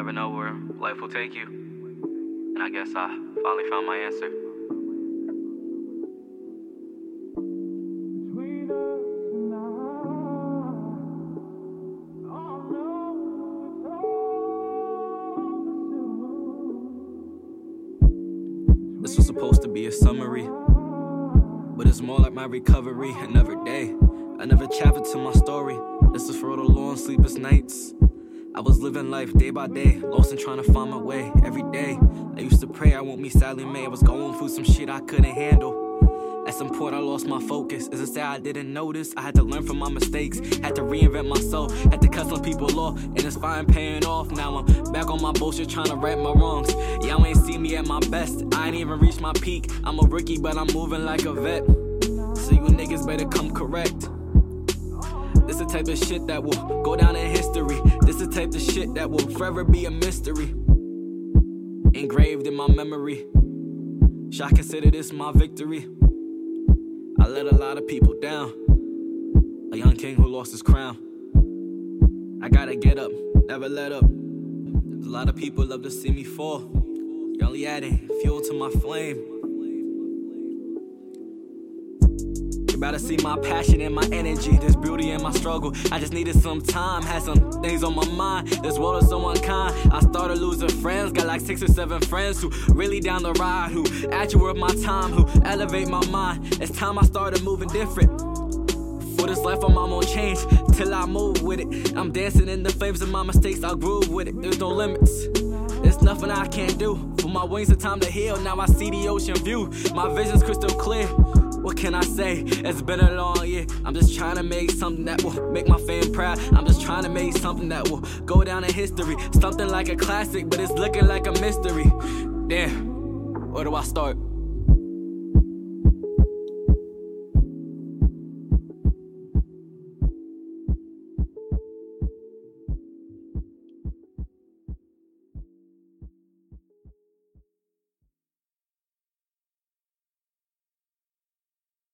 never know where life will take you. And I guess I finally found my answer. This was supposed to be a summary, but it's more like my recovery another day. another chapter to my story. This is for all the long sleepless nights. I was living life day by day, lost and trying to find my way every day. I used to pray I won't meet Sallie Mae. I was going through some shit I couldn't handle. At some point, I lost my focus. Is it say I didn't notice? I had to learn from my mistakes, had to reinvent myself, had to cut some people off, and it's fine paying off. Now I'm back on my bullshit, trying to right my wrongs. Y'all ain't see me at my best, I ain't even reached my peak. I'm a rookie, but I'm moving like a vet. So you niggas better come correct. This is the type of shit that will go down in history. This is the type of shit that will forever be a mystery. Engraved in my memory. Should I consider this my victory? I let a lot of people down. A young king who lost his crown. I gotta get up, never let up. A lot of people love to see me fall. You're only adding fuel to my flame. Better see my passion and my energy. There's beauty in my struggle. I just needed some time, had some things on my mind. This world is so unkind. I started losing friends, got like six or seven friends who really down the ride, who at you worth my time, who elevate my mind. It's time I started moving different. For this life, I'm on change till I move with it. I'm dancing in the flames of my mistakes, I groove with it. There's no limits. There's nothing I can't do. For my wings, it's time to heal. Now I see the ocean view. My vision's crystal clear. What can I say? It's been a long year. I'm just trying to make something that will make my fam proud. I'm just trying to make something that will go down in history. Something like a classic, but it's looking like a mystery. Damn, where do I start?